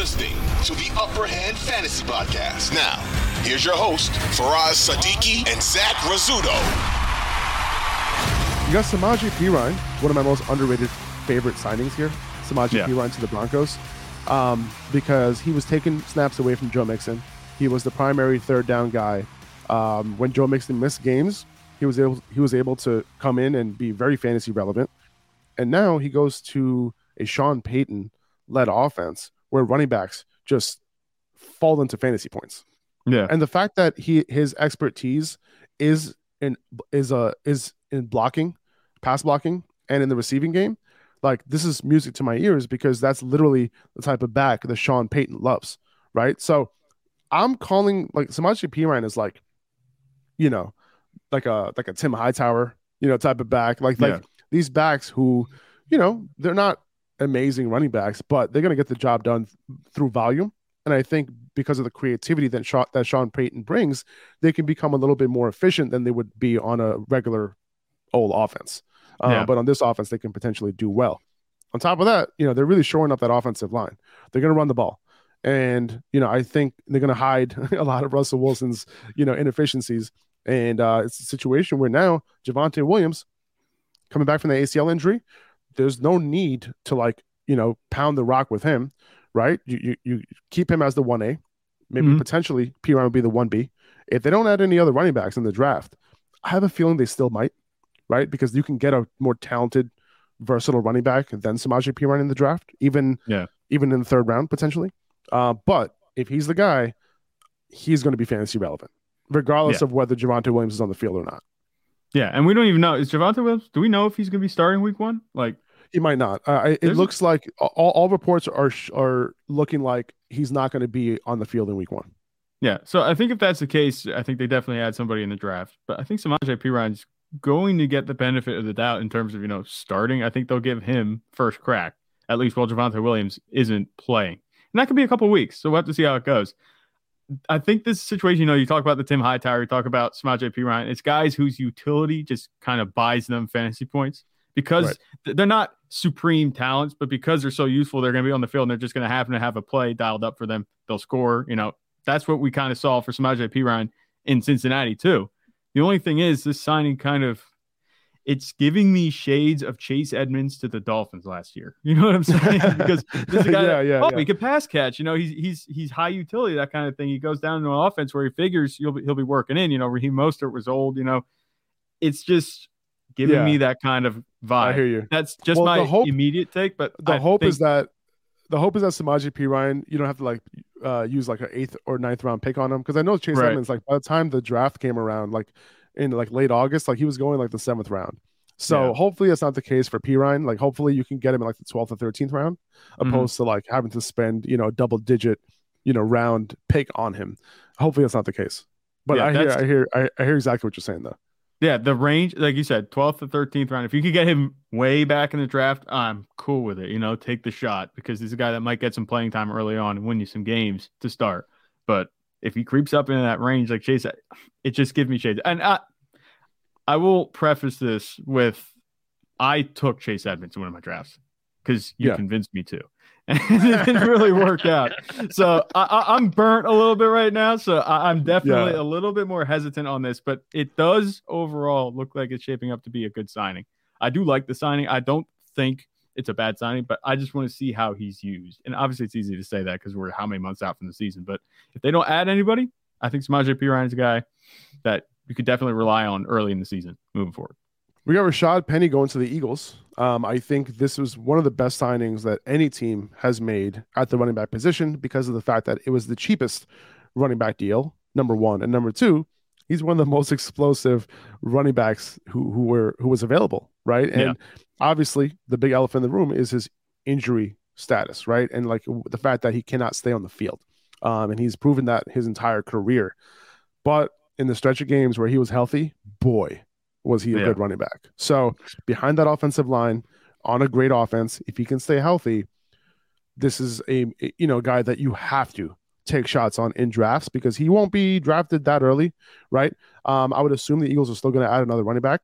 listening to the Upper Hand Fantasy Podcast. Now, here's your host, Faraz Sadiki and Zach Rizzuto. You got Samaje Perine, one of my most underrated favorite signings here. Samaje Yeah. Perine to the Broncos, um, because he was taking snaps away from Joe Mixon. He was the primary third down guy. Um, when Joe Mixon missed games, he was able he was able to come in and be very fantasy relevant. And now he goes to a Sean Payton led offense where running backs just fall into fantasy points Yeah. and the fact that he his expertise is in is uh is in blocking pass blocking and in the receiving game like this is music to my ears because that's literally the type of back that Sean Payton loves right so I'm calling like Samaje Perine is like you know like a like a Tim Hightower you know type of back like like Yeah. these backs who you know they're not amazing running backs but they're going to get the job done through volume and I think because of the creativity that Sean, that Sean Payton brings, they can become a little bit more efficient than they would be on a regular old offense. Uh, Yeah. But on this offense, they can potentially do well. On top of that, you know, they're really shoring up that offensive line. They're going to run the ball. And, you know, I think they're going to hide a lot of Russell Wilson's, you know, inefficiencies. And uh, it's a situation where now Javonte Williams coming back from the ACL injury, there's no need to like, you know, pound the rock with him, right? You you, you keep him as the 1A. Maybe Mhm. potentially Perine would be the 1B. If they don't add any other running backs in the draft, I have a feeling they still might, right? Because you can get a more talented, versatile running back than Samaje Perine in the draft, even Yeah. even in the third round potentially. Uh, but if he's the guy, he's going to be fantasy relevant, regardless Yeah. of whether Javonte Williams is on the field or not. Yeah. And we don't even know. Is Javonte Williams, do we know if he's going to be starting week one? Like, He might not. Uh, I- it There's a- looks like all, all reports are sh- are looking like he's not going to be on the field in week one. yeah. So I think if that's the case, I think they definitely had somebody in the draft. But I think Samaje Perine going to get the benefit of the doubt in terms of, you know, starting. I think they'll give him first crack, at least while Javonte Williams isn't playing. And that could be a couple weeks. So we'll have to see how it goes. I think this situation, you know, you talk about the Tim Hightower, you talk about Samaje Perine. It's guys whose utility just kind of buys them fantasy points because Right. they're not supreme talents, but because they're so useful, they're going to be on the field and they're just going to happen to have a play dialed up for them. They'll score. You know, that's what we kind of saw for Samaje Perine in Cincinnati too. The only thing is, this signing kind of it's giving me shades of Chase Edmonds to the Dolphins last year. You know what I'm saying? because this is guy Yeah, yeah, oh, yeah. he can pass catch. You know, he's he's he's high utility, that kind of thing. He goes down into an offense where he figures he'll be he'll be working in. You know, Raheem Mostert was old. You know, it's just giving Yeah. me that kind of vibe. I hear you. That's just Well, my hope- immediate take. But The I hope is that the hope is that Samaje Perine, you don't have to like uh, use like an eighth or ninth round pick on him because I know Chase Right. Edmonds like by the time the draft came around, like in like late August, like he was going like the seventh round. So Yeah. hopefully that's not the case for Perine. Like hopefully you can get him in like the twelfth or thirteenth round, Mhm. opposed to like having to spend you know a double digit you know round pick on him. Hopefully that's not the case. But Yeah, I hear I hear I, I hear exactly what you're saying though. Yeah, the range, like you said, 12th to 13th round. If you could get him way back in the draft, I'm cool with it. You know, take the shot because he's a guy that might get some playing time early on and win you some games to start. But if he creeps up into that range like Chase, it just gives me shades. And I, I will preface this with I took Chase Edmonds in one of my drafts because you Yeah. convinced me to. It didn't really work out. So I, I, I'm burnt a little bit right now. So I, I'm definitely Yeah. a little bit more hesitant on this, but it does overall look like it's shaping up to be a good signing. I do like the signing. I don't think it's a bad signing, but I just want to see how he's used. And obviously, it's easy to say that because we're how many months out from the season. But if they don't add anybody, I think Samaje Perine Ryan's a guy that you could definitely rely on early in the season moving forward. We got Rashaad Penny going to the Eagles. Um, I think this was one of the best signings that any team has made at the running back position because of the fact that it was the cheapest running back deal. Number one, and number two, he's one of the most explosive running backs who who were who was available, right? And Yeah. obviously, the big elephant in the room is his injury status, right? And like the fact that he cannot stay on the field, um, and he's proven that his entire career. But in the stretch of games where he was healthy, boy, was he a Yeah. good running back. So behind that offensive line, on a great offense, if he can stay healthy, this is a you know guy that you have to take shots on in drafts because he won't be drafted that early, right? Um, I would assume the Eagles are still going to add another running back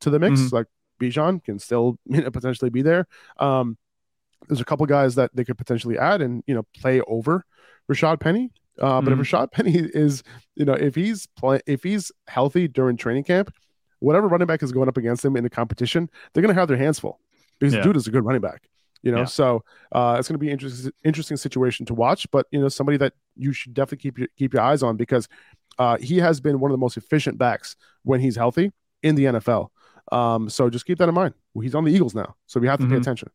to the mix. Mhm. Like Bijan can still you know, potentially be there. Um, there's a couple guys that they could potentially add and you know play over Rashaad Penny. Uh, but Mhm. if Rashaad Penny is, you know, if he's play, if he's healthy during training camp, whatever running back is going up against him in the competition, they're going to have their hands full because Yeah. dude is a good running back. You know, Yeah. so uh, it's going to be interesting, interesting situation to watch. But you know, somebody that you should definitely keep your keep your eyes on because uh, he has been one of the most efficient backs when he's healthy in the NFL. Um, so just keep that in mind. Well, he's on the Eagles now, so we have to pay Mhm. attention.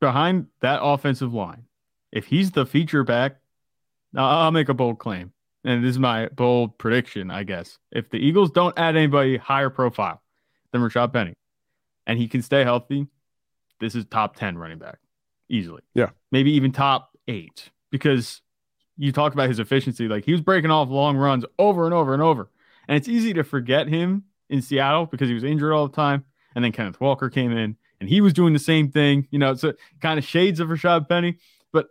behind that offensive line, if he's the feature back, I'll make a bold claim. And this is my bold prediction, I guess. If the Eagles don't add anybody higher profile than Rashaad Penny and he can stay healthy, this is top 10 running back easily. Yeah. Maybe even top eight because you talk about his efficiency. Like he was breaking off long runs over and over and over. And it's easy to forget him in Seattle because he was injured all the time. And then Kenneth Walker came in and he was doing the same thing. You know, it's a kind of shades of Rashaad Penny, but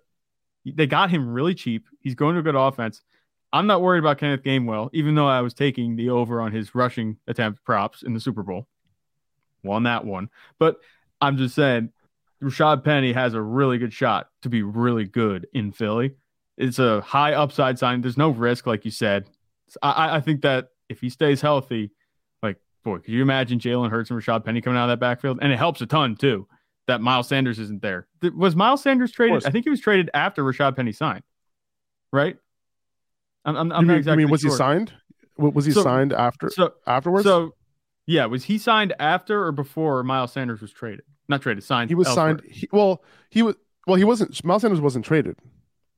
they got him really cheap. He's going to a good offense. I'm not worried about Kenneth Gainwell, even though I was taking the over on his rushing attempt props in the Super Bowl. Won that one. But I'm just saying, Rashaad Penny has a really good shot to be really good in Philly. It's a high upside sign. There's no risk, like you said. I, I think that if he stays healthy, like, boy, could you imagine Jalen Hurts and Rashaad Penny coming out of that backfield? And it helps a ton, too, that Miles Sanders isn't there. Was Miles Sanders traded? I think he was traded after Rashaad Penny signed, right? I'm, I'm, I'm you not mean, exactly you mean was sure. he signed? Was he So- signed after So, afterwards? so, yeah, was he signed after or before Miles Sanders was traded? Not traded, signed. he was elsewhere. signed. He, well, he was. Well, he wasn't. Miles Sanders wasn't traded.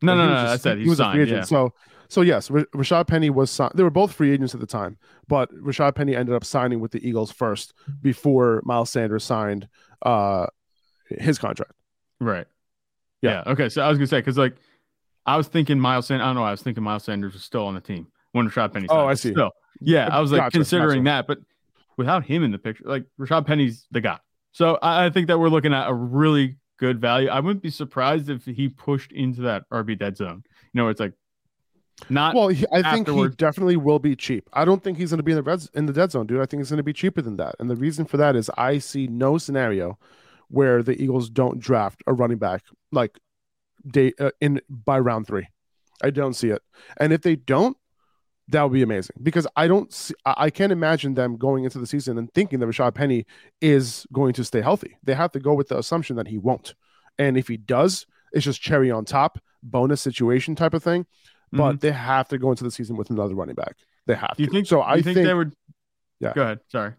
No, He no, no. I said he he's was a free agent. Yeah. So, so yes, Rashaad Penny was signed. They were both free agents at the time, but Rashaad Penny ended up signing with the Eagles first before Miles Sanders signed uh, his contract. Right. Yeah. Yeah. Okay. So I was gonna say because like I was thinking Miles Sanders. I don't know. I was thinking Miles Sanders was still on the team when Rashaad Penny. Oh, I see. Still, yeah. I was like Gotcha, considering gotcha. that, but without him in the picture, like Rashaad Penny's the guy. So I, I think that we're looking at a really good value. I wouldn't be surprised if he pushed into that RB dead zone. You know, it's like not. Well, he, I think he definitely will be cheap. I don't think he's going to be in the red in the dead zone, dude. I think it's going to be cheaper than that. And the reason for that is I see no scenario where the Eagles don't draft a running back like day uh, in by round three. I don't see it. And if they don't, that would be amazing because I don't see, I can't imagine them going into the season and thinking that Rashaad Penny is going to stay healthy. They have to go with the assumption that he won't. And if he does, it's just cherry on top, bonus situation type of thing. But they have to go into the season with another running back. They have Mm-hmm. do you to. think? so? I think, think, they would. Yeah. Go ahead. Sorry.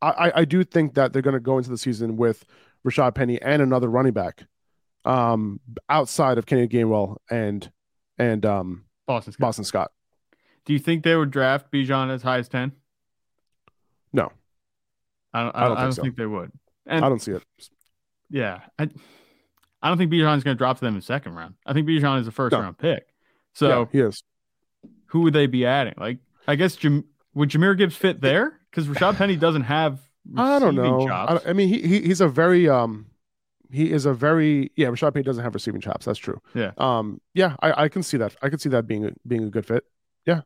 I, I- I do think that they're going to go into the season with Rashaad Penny and another running back, um, outside of Kenny Gainwell and and um Boston. Scott. Boston Scott. Do you think they would draft Bijan as high as ten? No. I don't. I, I don't, don't I don't think think, they would. And I don't see it. yeah, I, I don't think Bijan is going to drop to them in the second round. I think Bijan is a first No. round pick. So yeah, he is. who would they be adding? Like, I guess Jam- would Jahmyr Gibbs fit there? Because Rashaad Penny doesn't have. I don't know. I, don't- I mean, he, he he's a very um, he is a very yeah. Rashaad Penny doesn't have receiving chops. That's true. Yeah. Um. Yeah. I, I can see that. I can see that being a, being a good fit. Yeah.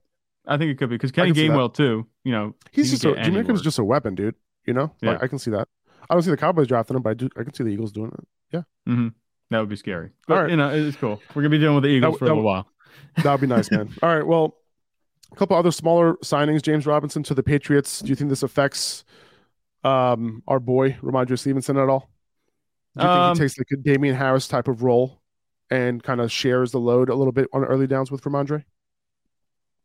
I think it could be because Kenny. Gainwell too. You know, He's he just a, get Jahmyr Gibbs anywhere. is just a weapon, dude. You know. Like, Yeah. I can see that. I don't see the Cowboys drafting him, but I do. I can see the Eagles doing it. Yeah. Mhm. That would be scary. But All right. you know, it's cool. We're gonna be dealing with the Eagles That- for a that- little while. That would be nice, man. All right. Well, a couple other smaller signings. James Robinson to the Patriots. Do you think this affects um our boy Rhamondre Stevenson at all? Do you Um, think he takes like a Damien Harris type of role and kind of shares the load a little bit on early downs with Rhamondre?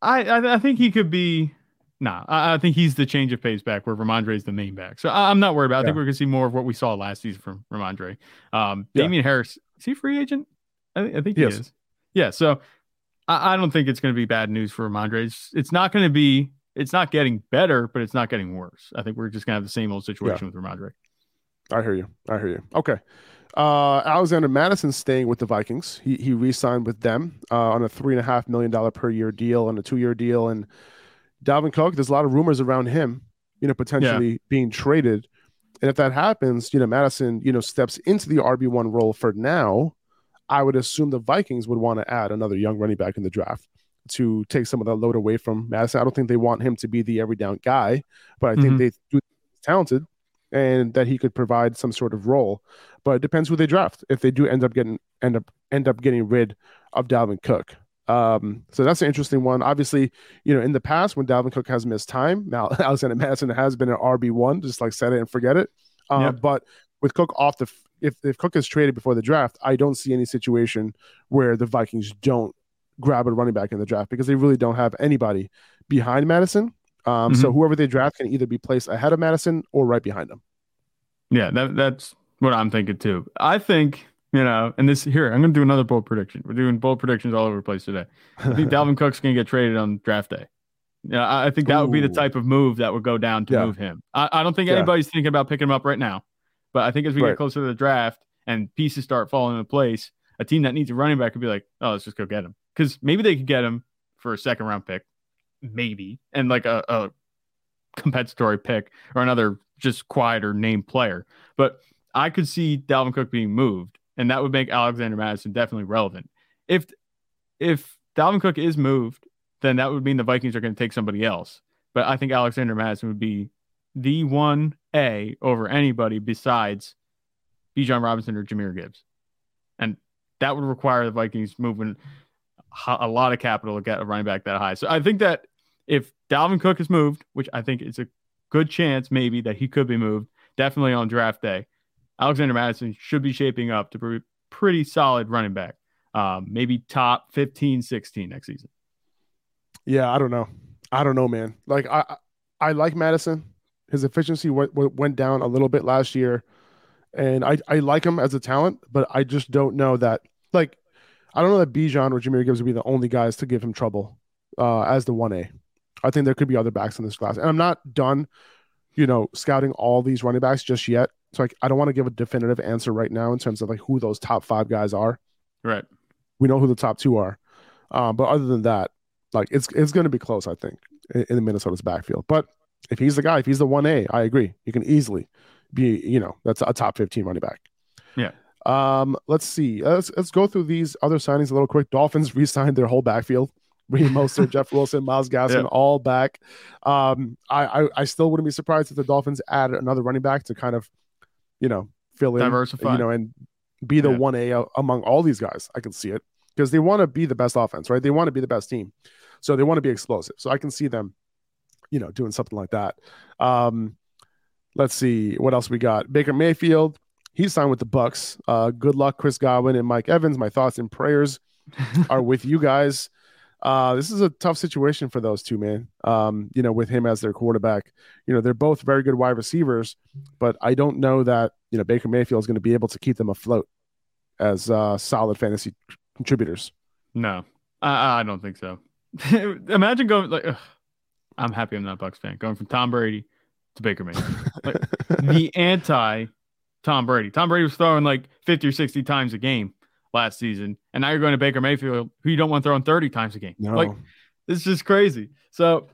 I, I I think he could be. Nah, I, I think he's the change of pace back where Rhamondre is the main back. So I, I'm not worried about. it. I think we're gonna see more of what we saw last season from Rhamondre. Um, Yeah. Damien Harris is he a free agent? I, I think he Yes. is. Yeah. So I, I don't think it's gonna be bad news for Rhamondre. It's, it's not gonna be. It's not getting better, but it's not getting worse. I think we're just gonna have the same old situation with Rhamondre. I hear you. I hear you. Okay. Uh, Alexander Mattison staying with the Vikings. He he re-signed with them uh, on a three and a half million dollar per year deal and a two year deal. And Dalvin Cook, there's a lot of rumors around him, you know, potentially being traded. And if that happens, you know, Mattison, you know, steps into the RB one role for now. I would assume the Vikings would want to add another young running back in the draft to take some of that load away from Mattison. I don't think they want him to be the every down guy, but I think Mhm. they do talented. And that he could provide some sort of role. But it depends who they draft. If they do end up getting end up end up getting rid of Dalvin Cook. Um, so that's an interesting one. Obviously, you know, in the past when Dalvin Cook has missed time, now Alexander Mattison has been an RB one, just like set it and forget it. Uh, yep. But with Cook off the if if Cook is traded before the draft, I don't see any situation where the Vikings don't grab a running back in the draft because they really don't have anybody behind Mattison. Um, mm-hmm. So whoever they draft can either be placed ahead of Mattison or right behind him. Yeah, that, that's what I'm thinking too. I think you know, and this here, I'm going to do another bold prediction. We're doing bold predictions all over the place today. I think Dalvin Cook's going to get traded on draft day. Yeah, I think that Ooh. would be the type of move that would go down to yeah. move him. I, I, don't think anybody's yeah. thinking about picking him up right now, but I think as we right. get closer to the draft and pieces start falling into place, a team that needs a running back could be like, oh, let's just go get him because maybe they could get him for a second round pick, maybe, and like a, a compensatory pick or another just quieter name player. But I could see Dalvin Cook being moved, and that would make Alexander Mattison definitely relevant. If if Dalvin Cook is moved, then that would mean the Vikings are going to take somebody else. But I think Alexander Mattison would be the one A over anybody besides Bijan Robinson or Jahmyr Gibbs. And that would require the Vikings moving a lot of capital to get a running back that high. So I think that if Dalvin Cook is moved, which I think is a good chance maybe that he could be moved, definitely on draft day, Alexander Mattison should be shaping up to be pretty solid running back. Um, maybe top 15, 16 next season. Yeah, I don't know. I don't know, man. Like I, I like Mattison. His efficiency went went down a little bit last year, and I I like him as a talent, but I just don't know that. Like, I don't know that Bijan or Jahmyr Gibbs would be the only guys to give him trouble uh, as the one A. I think there could be other backs in this class, and I'm not done, you know, scouting all these running backs just yet. So I, I don't want to give a definitive answer right now in terms of like who those top five guys are. Right. We know who the top two are, um, but other than that, like it's it's going to be close, I think, in, in the Minnesota's backfield. But if he's the guy, if he's the one A, I agree. You can easily be, you know, that's a top fifteen running back. Yeah. Um, let's see. Let's let's go through these other signings a little quick. Dolphins re-signed their whole backfield. Raheem Mostert, Jeff Wilson, Myles Gaskin, yeah. all back. Um, I, I, I still wouldn't be surprised if the Dolphins add another running back to kind of, you know, fill in, diversify, you know, and be the one yeah. A among all these guys. I can see it because they want to be the best offense, right? They want to be the best team. So they want to be explosive. So I can see them, you know, doing something like that. Um, let's see what else we got. Baker Mayfield, he's signed with the Bucs. Uh, good luck, Chris Godwin and Mike Evans. My thoughts and prayers are with you guys. Uh, this is a tough situation for those two, man. Um, you know, with him as their quarterback, you know, they're both very good wide receivers, but I don't know that, you know, Baker Mayfield is going to be able to keep them afloat as uh, solid fantasy contributors. No, I, I don't think so. Imagine going like, ugh, I'm happy I'm not Bucs fan. Going from Tom Brady to Baker Mayfield, like, the anti Tom Brady. Tom Brady was throwing like 50 or 60 times a game last season, and now you're going to Baker Mayfield, who you don't want throwing 30 times a game. No. Like, it's just crazy. So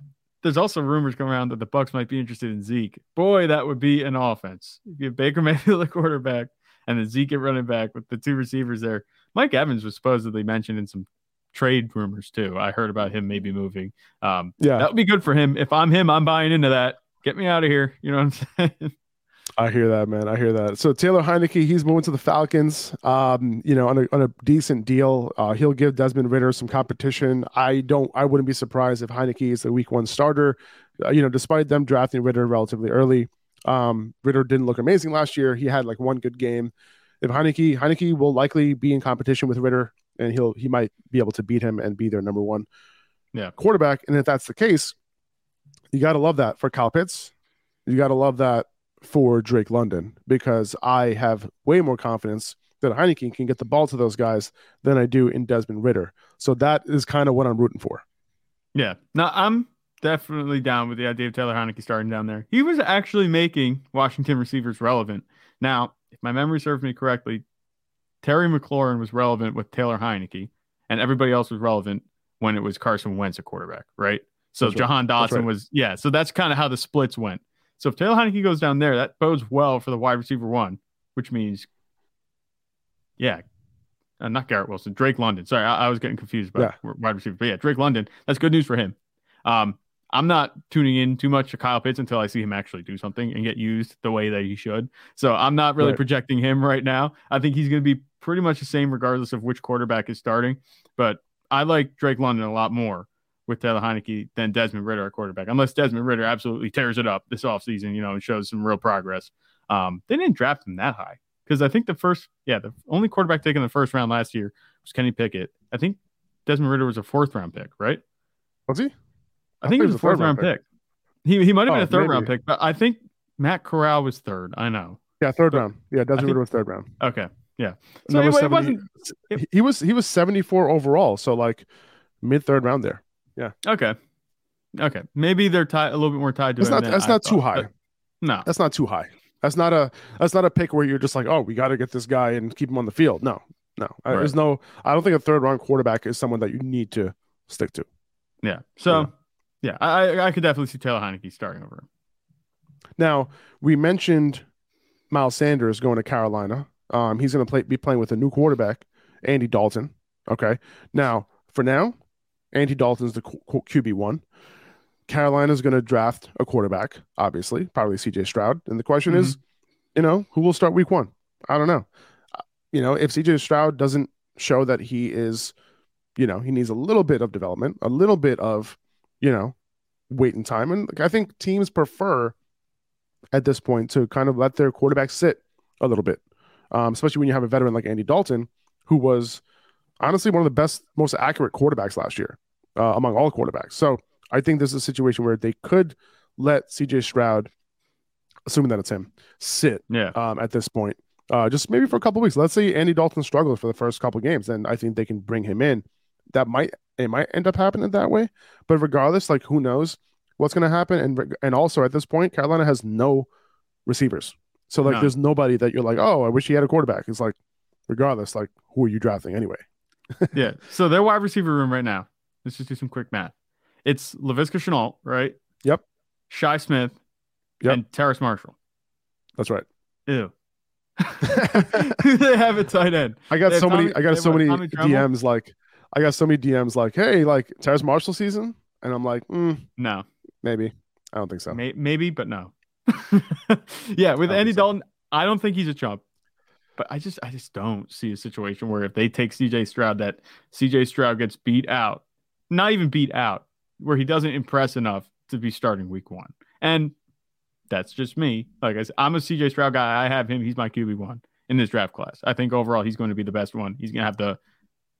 there's also rumors going around that the Bucs might be interested in Zeke. Boy, that would be an offense. You give Baker Mayfield a quarterback and then Zeke at running back with the two receivers there. Mike Evans was supposedly mentioned in some trade rumors too. I heard about him maybe moving. Um, yeah, that would be good for him. If I'm him, I'm buying into that. Get me out of here. You know what I'm saying? I hear that, man. I hear that. So Taylor Heinicke, he's moving to the Falcons. Um, you know, on a on a decent deal. Uh, he'll give Desmond Ridder some competition. I don't. I wouldn't be surprised if Heinicke is the Week One starter. Uh, you know, despite them drafting Ridder relatively early, um, Ridder didn't look amazing last year. He had like one good game. If Heinicke, Heinicke will likely be in competition with Ridder, and he'll he might be able to beat him and be their number one yeah. quarterback. And if that's the case, you got to love that for Kyle Pitts. You got to love that for Drake London because I have way more confidence that Heinicke can get the ball to those guys than I do in Desmond Ridder. So that is kind of what I'm rooting for. Yeah. Now I'm definitely down with the idea of Taylor Heinicke starting down there. He was actually making Washington receivers relevant. Now, if my memory serves me correctly, Terry McLaurin was relevant with Taylor Heinicke, and everybody else was relevant when it was Carson Wentz a quarterback, right? So that's Jahan right. Dotson right. was yeah. So that's kind of how the splits went. So if Taylor Heinicke goes down there, that bodes well for the wide receiver one, which means, yeah, uh, not Garrett Wilson, Drake London. Sorry, I, I was getting confused about yeah. wide receiver, but yeah, Drake London. That's good news for him. Um, I'm not tuning in too much to Kyle Pitts until I see him actually do something and get used the way that he should. So I'm not really Right. projecting him right now. I think he's going to be pretty much the same regardless of which quarterback is starting. But I like Drake London a lot more with Taylor Heinicke than Desmond Ridder at quarterback, unless Desmond Ridder absolutely tears it up this offseason, you know, and shows some real progress. Um, they didn't draft him that high because I think the first, yeah, the only quarterback taken in the first round last year was Kenny Pickett. I think Desmond Ridder was a fourth round pick, right? Was he? I think thought he was a fourth round pick. He he might have been Oh, a third round pick, but I think Matt Corral was third. I know. Yeah, third round. Yeah, Desmond think- Ridder was third round. Okay. Yeah. So anyway, it wasn't he- he was he was 74 overall, so like mid third round there. Okay. Okay. Maybe they're tied a little bit more tied to That's not that's I not too high. No. That's not too high. That's not a that's not a pick where you're just like, oh, we got to get this guy and keep him on the field. No, no. Uh, Right. There's no. I don't think a third round quarterback is someone that you need to stick to. Yeah. So yeah, I I- I could definitely see Taylor Heinicke starting over him. Now we mentioned Miles Sanders going to Carolina. Um, he's going to play be playing with a new quarterback, Andy Dalton. Okay. Now for now, Andy Dalton's the QB one. Carolina's going to draft a quarterback, obviously, probably CJ Stroud. And the question is, you know, who will start week one? I don't know. Uh, You know, if CJ Stroud doesn't show that he is, you know, he needs a little bit of development, a little bit of, you know, wait waiting time. And like, I think teams prefer at this point to kind of let their quarterback sit a little bit, um, especially when you have a veteran like Andy Dalton, who was honestly one of the best, most accurate quarterbacks last year uh, among all quarterbacks. So I think this is a situation where they could let CJ Stroud, assuming that it's him, sit Yeah. um, at this point. Uh, just maybe for a couple weeks. Let's say Andy Dalton struggles for the first couple games, then I think they can bring him in. That might it might end up happening that way, but regardless, like who knows what's going to happen? And and also at this point, Carolina has no receivers, so like there's nobody that you're like, oh, I wish he had a quarterback. It's like, regardless, like who are you drafting anyway? yeah. So their wide receiver room right now. Let's just do some quick math. It's Laviska Shenault, right? Yep. Shi Smith. Yep. And Terrace Marshall. That's right. Ew. They have a tight end? I got so many. I got so many DMs like, I got so many DMs like, hey, like Terrace Marshall season, and I'm like, mm, No. maybe. I don't think so. May- maybe, but no. yeah, with Andy so. Dalton, I don't think he's a chump. But I just I just don't see a situation where if they take CJ Stroud that CJ Stroud gets beat out, not even beat out, where he doesn't impress enough to be starting week one. And that's just me. Like I said, I'm a CJ Stroud guy. I have him. He's my QB one in this draft class. I think overall he's going to be the best one. He's going to have the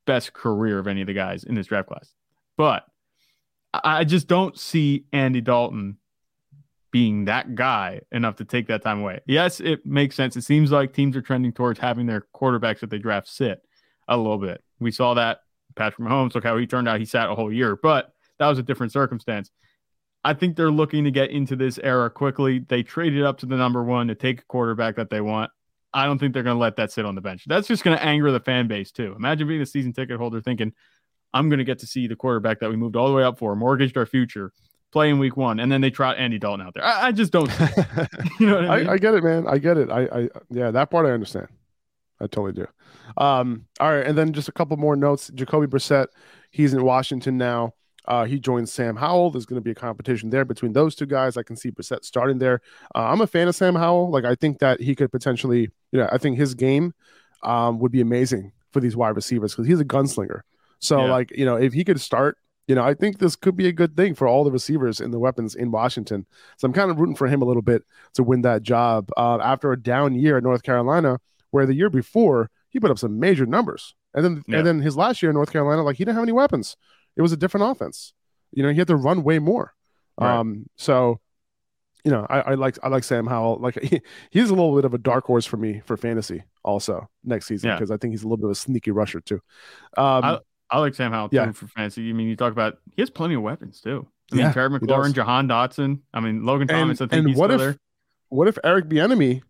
best career of any of the guys in this draft class. But I I just don't see Andy Dalton being that guy enough to take that time away. Yes, it makes sense. It seems like teams are trending towards having their quarterbacks that they draft sit a little bit. We saw that Patrick Mahomes, look how he turned out. He sat a whole year, but that was a different circumstance. I think they're looking to get into this era quickly. They traded up to the number one to take a quarterback that they want. I don't think they're going to let that sit on the bench. That's just going to anger the fan base too. Imagine being a season ticket holder thinking, I'm going to get to see the quarterback that we moved all the way up for, mortgaged our future, play in week one, and then they trot Andy Dalton out there. I, I just don't. you know what I mean? I, I get it, man. I get it. I, I yeah, that part I understand. I totally do. Um, all right, and then just a couple more notes. Jacoby Brissett, he's in Washington now. Uh, he joins Sam Howell. There's going to be a competition there between those two guys. I can see Brissett starting there. Uh, I'm a fan of Sam Howell. Like I think that he could potentially, you know, I think his game um, would be amazing for these wide receivers because he's a gunslinger. So Yeah. like you know, if he could start, you know, I think this could be a good thing for all the receivers and the weapons in Washington. So I'm kind of rooting for him a little bit to win that job uh, after a down year at North Carolina, where the year before he put up some major numbers, and then Yeah. and then his last year in North Carolina, like he didn't have any weapons. It was a different offense. You know, he had to run way more. Right. Um, so you know, I, I like I like Sam Howell. Like he, he's a little bit of a dark horse for me for fantasy also next season Yeah. because I think he's a little bit of a sneaky rusher too. Um, I like Sam Howell too Yeah. for fantasy. I mean, you talk about he has plenty of weapons too. I mean, Yeah, Terry he McLaurin. Jahan Dotson. I mean, Logan And- Thomas. I think and he's what still if- there. what if Eric Bieniemy,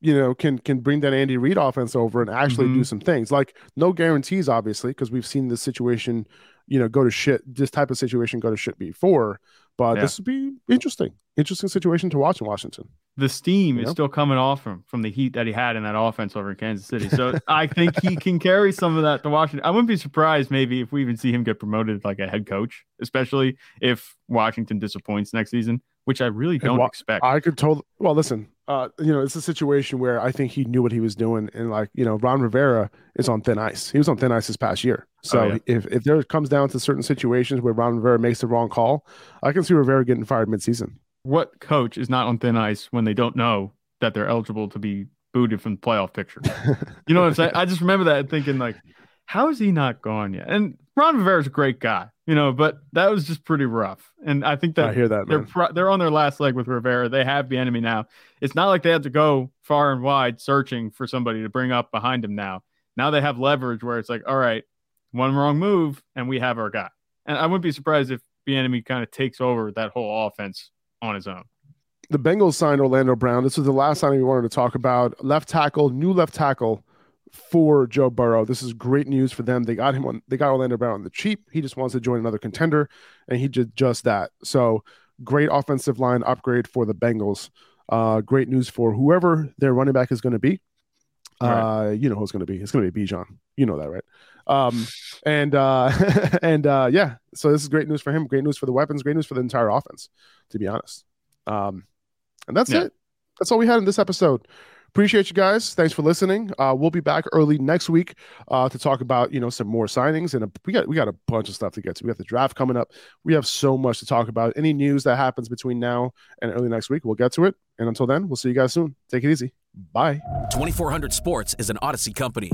you know, can can bring that Andy Reid offense over and actually do Mhm. some things? Like no guarantees, obviously, because we've seen this situation, you know, go to shit. This type of situation go to shit before, but Yeah. this would be interesting, interesting situation to watch in Washington. the steam You is know? still coming off from from the heat that he had in that offense over in Kansas City. So I think he can carry some of that to Washington. I wouldn't be surprised maybe if we even see him get promoted like a head coach, especially if Washington disappoints next season, which I really don't Wa- expect. I could totally. Well, listen, uh, you know, it's a situation where I think he knew what he was doing, and like you know, Ron Rivera is on thin ice. He was on thin ice this past year. So Oh, yeah. if if there comes down to certain situations where Ron Rivera makes the wrong call, I can see Rivera getting fired midseason. what coach is not on thin ice when they don't know that they're eligible to be booted from the playoff picture? You know what I'm saying? I just remember that thinking like, how is he not gone yet? And Ron Rivera's a great guy, you know, but that was just pretty rough. And I think that I hear that, they're pro- they're on their last leg with Rivera. They have Bieniemy now. It's not like they have to go far and wide searching for somebody to bring up behind him now. Now they have leverage where it's like, all right, one wrong move and we have our guy. And I wouldn't be surprised if Bieniemy kind of takes over that whole offense on his own. the Bengals signed Orlando Brown. This was the last signing we wanted to talk about. Left tackle, new left tackle for Joe Burrow. This is great news for them. They got him on. They got Orlando Brown on the cheap. He just wants to join another contender, and he did just that. So great offensive line upgrade for the Bengals. Uh, great news for whoever their running back is going to be. Uh, you know who it's going to be. It's going to be Bijan. You know that, right? Um, and uh, and uh, yeah. So this is great news for him. Great news for the weapons. Great news for the entire offense. To be honest. Um, and that's Yeah. it. That's all we had in this episode. Appreciate you guys. Thanks for listening. Uh, we'll be back early next week uh, to talk about you know some more signings and a, we got we got a bunch of stuff to get to. We got the draft coming up. We have so much to talk about. Any news that happens between now and early next week, we'll get to it. And until then, we'll see you guys soon. Take it easy. Bye. 2400 Sports is an Audacy company.